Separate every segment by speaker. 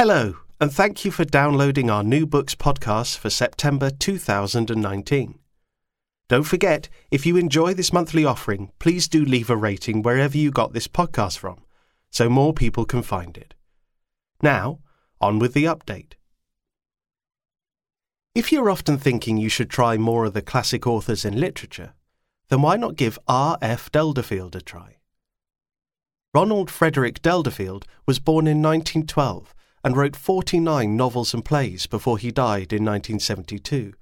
Speaker 1: Hello, and thank you for downloading our new books podcast for September 2019. Don't forget, if you enjoy this monthly offering, please do leave a rating wherever you got this podcast from, so more people can find it. Now, on with the update. If you're often thinking you should try more of the classic authors in literature, then why not give R. F. Delderfield a try? Ronald Frederick Delderfield was born in 1912 and wrote 49 novels and plays before he died in 1972,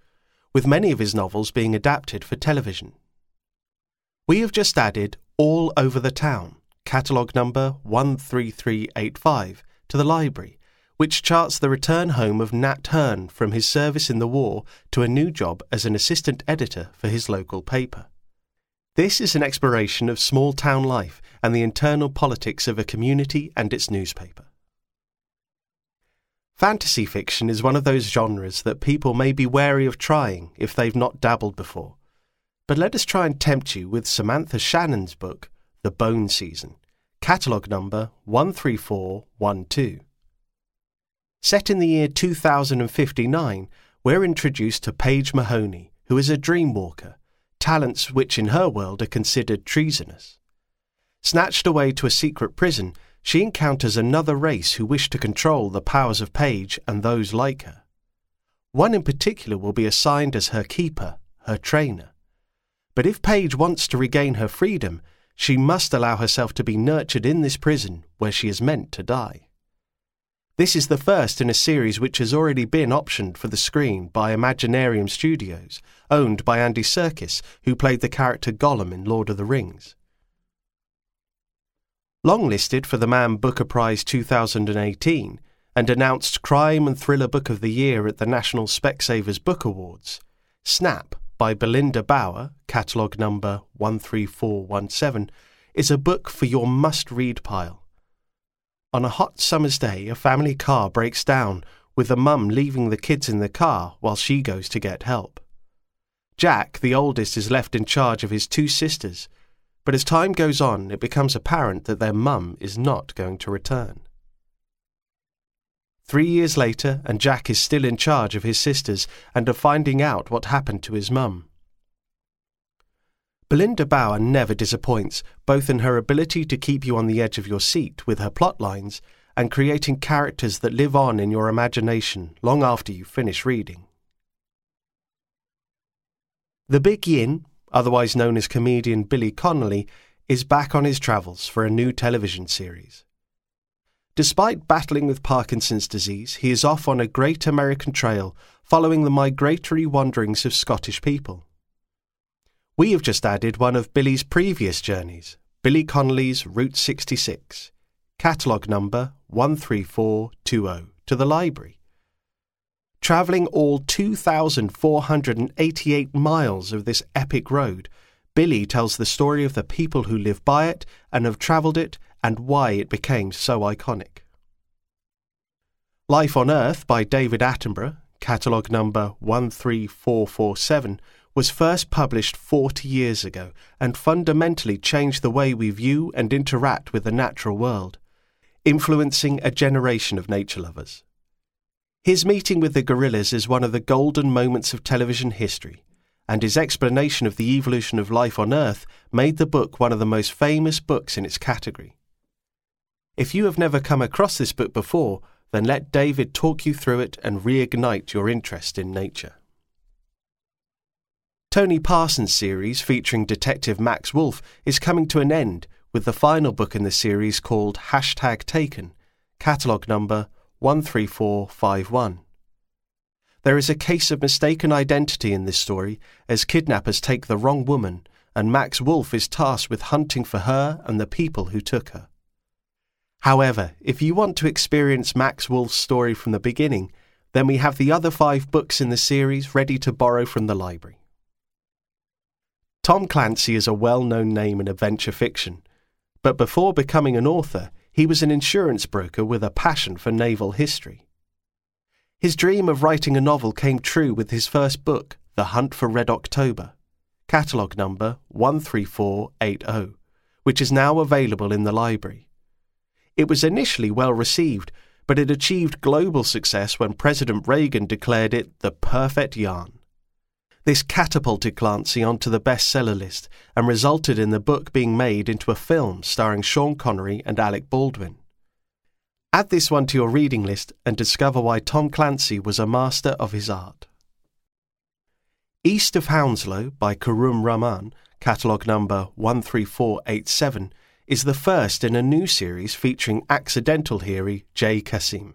Speaker 1: with many of his novels being adapted for television. We have just added All Over the Town, catalogue number 13385, to the library, which charts the return home of Nat Hearn from his service in the war to a new job as an assistant editor for his local paper. This is an exploration of small town life and the internal politics of a community and its newspaper. Fantasy fiction is one of those genres that people may be wary of trying if they've not dabbled before. But let us try and tempt you with Samantha Shannon's book, The Bone Season, catalogue number 13412. Set in the year 2059, we're introduced to Paige Mahoney, who is a dream walker, talents which in her world are considered treasonous. Snatched away to a secret prison, she encounters another race who wish to control the powers of Paige and those like her. One in particular will be assigned as her keeper, her trainer. But if Paige wants to regain her freedom, she must allow herself to be nurtured in this prison where she is meant to die. This is the first in a series which has already been optioned for the screen by Imaginarium Studios, owned by Andy Serkis, who played the character Gollum in Lord of the Rings. Longlisted for the Man Booker Prize 2018 and announced Crime and Thriller Book of the Year at the National Specsavers Book Awards, Snap by Belinda Bauer, catalogue number 13417, is a book for your must read pile. On a hot summer's day, a family car breaks down, with the mum leaving the kids in the car while she goes to get help. Jack, the oldest, is left in charge of his two sisters but as time goes on, it becomes apparent that their mum is not going to return. Three years later, and Jack is still in charge of his sisters and of finding out what happened to his mum. Belinda Bauer never disappoints, both in her ability to keep you on the edge of your seat with her plot lines and creating characters that live on in your imagination long after you finish reading. The Big Yin otherwise known as comedian Billy Connolly, is back on his travels for a new television series. Despite battling with Parkinson's disease, he is off on a great American trail following the migratory wanderings of Scottish people. We have just added one of Billy's previous journeys, Billy Connolly's Route 66, catalogue number 13420, to the library travelling all 2,488 miles of this epic road, Billy tells the story of the people who live by it and have travelled it and why it became so iconic. Life on Earth by David Attenborough, catalogue number 13447, was first published 40 years ago and fundamentally changed the way we view and interact with the natural world, influencing a generation of nature lovers. His meeting with the gorillas is one of the golden moments of television history, and his explanation of the evolution of life on Earth made the book one of the most famous books in its category. If you have never come across this book before, then let David talk you through it and reignite your interest in nature. Tony Parsons' series featuring Detective Max Wolfe is coming to an end with the final book in the series called Hashtag Taken, catalogue number 13451. There is a case of mistaken identity in this story as kidnappers take the wrong woman and Max Wolfe is tasked with hunting for her and the people who took her. However, if you want to experience Max Wolfe's story from the beginning, then we have the other five books in the series ready to borrow from the library. Tom Clancy is a well known name in adventure fiction, but before becoming an author, he was an insurance broker with a passion for naval history. His dream of writing a novel came true with his first book, The Hunt for Red October, catalogue number 13480, which is now available in the library. It was initially well received, but it achieved global success when President Reagan declared it the perfect yarn. This catapulted Clancy onto the bestseller list and resulted in the book being made into a film starring Sean Connery and Alec Baldwin. Add this one to your reading list and discover why Tom Clancy was a master of his art. East of Hounslow by Khurrum Rahman, catalogue number 13487, is the first in a new series featuring accidental hero Jay Qasim.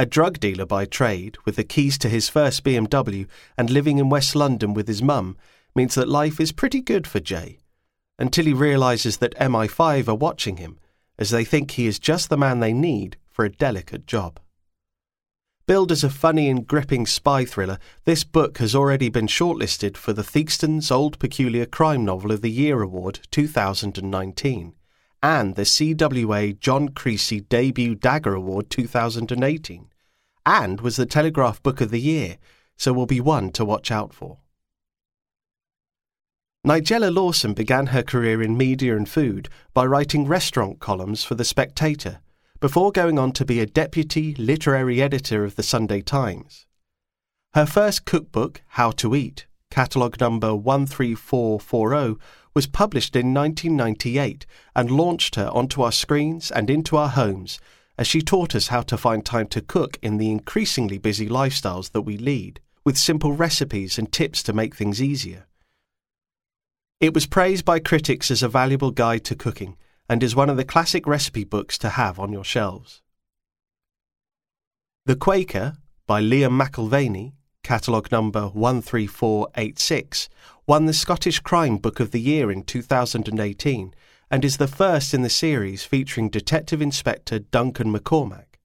Speaker 1: A drug dealer by trade, with the keys to his first BMW and living in West London with his mum, means that life is pretty good for Jay, until he realises that MI5 are watching him as they think he is just the man they need for a delicate job. Billed as a funny and gripping spy thriller, this book has already been shortlisted for the Theakstons Old Peculier Crime Novel of the Year Award 2019 and the CWA John Creasey Debut Dagger Award 2018 and was the Telegraph Book of the Year, so will be one to watch out for. Nigella Lawson began her career in media and food by writing restaurant columns for The Spectator, before going on to be a deputy literary editor of the Sunday Times. Her first cookbook, How to Eat, catalogue number 13440, was published in 1998 and launched her onto our screens and into our homes as she taught us how to find time to cook in the increasingly busy lifestyles that we lead, with simple recipes and tips to make things easier. It was praised by critics as a valuable guide to cooking and is one of the classic recipe books to have on your shelves. The Quaker by Liam McIlvanney, catalogue number 13486, won the Scottish Crime Book of the Year in 2018 and is the first in the series featuring Detective Inspector Duncan McCormack.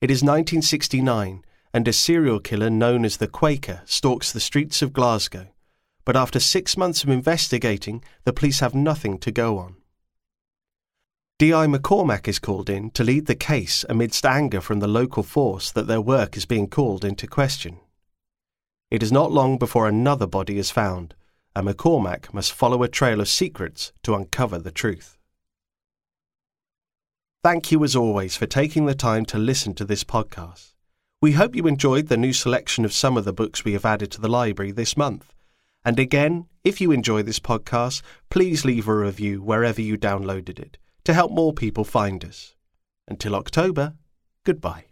Speaker 1: It is 1969 and a serial killer known as the Quaker stalks the streets of Glasgow but after six months of investigating, the police have nothing to go on. D.I. McCormack is called in to lead the case amidst anger from the local force that their work is being called into question. It is not long before another body is found, and McCormack must follow a trail of secrets to uncover the truth. Thank you as always for taking the time to listen to this podcast. We hope you enjoyed the new selection of some of the books we have added to the library this month and again, if you enjoy this podcast, please leave a review wherever you downloaded it to help more people find us. Until October, goodbye.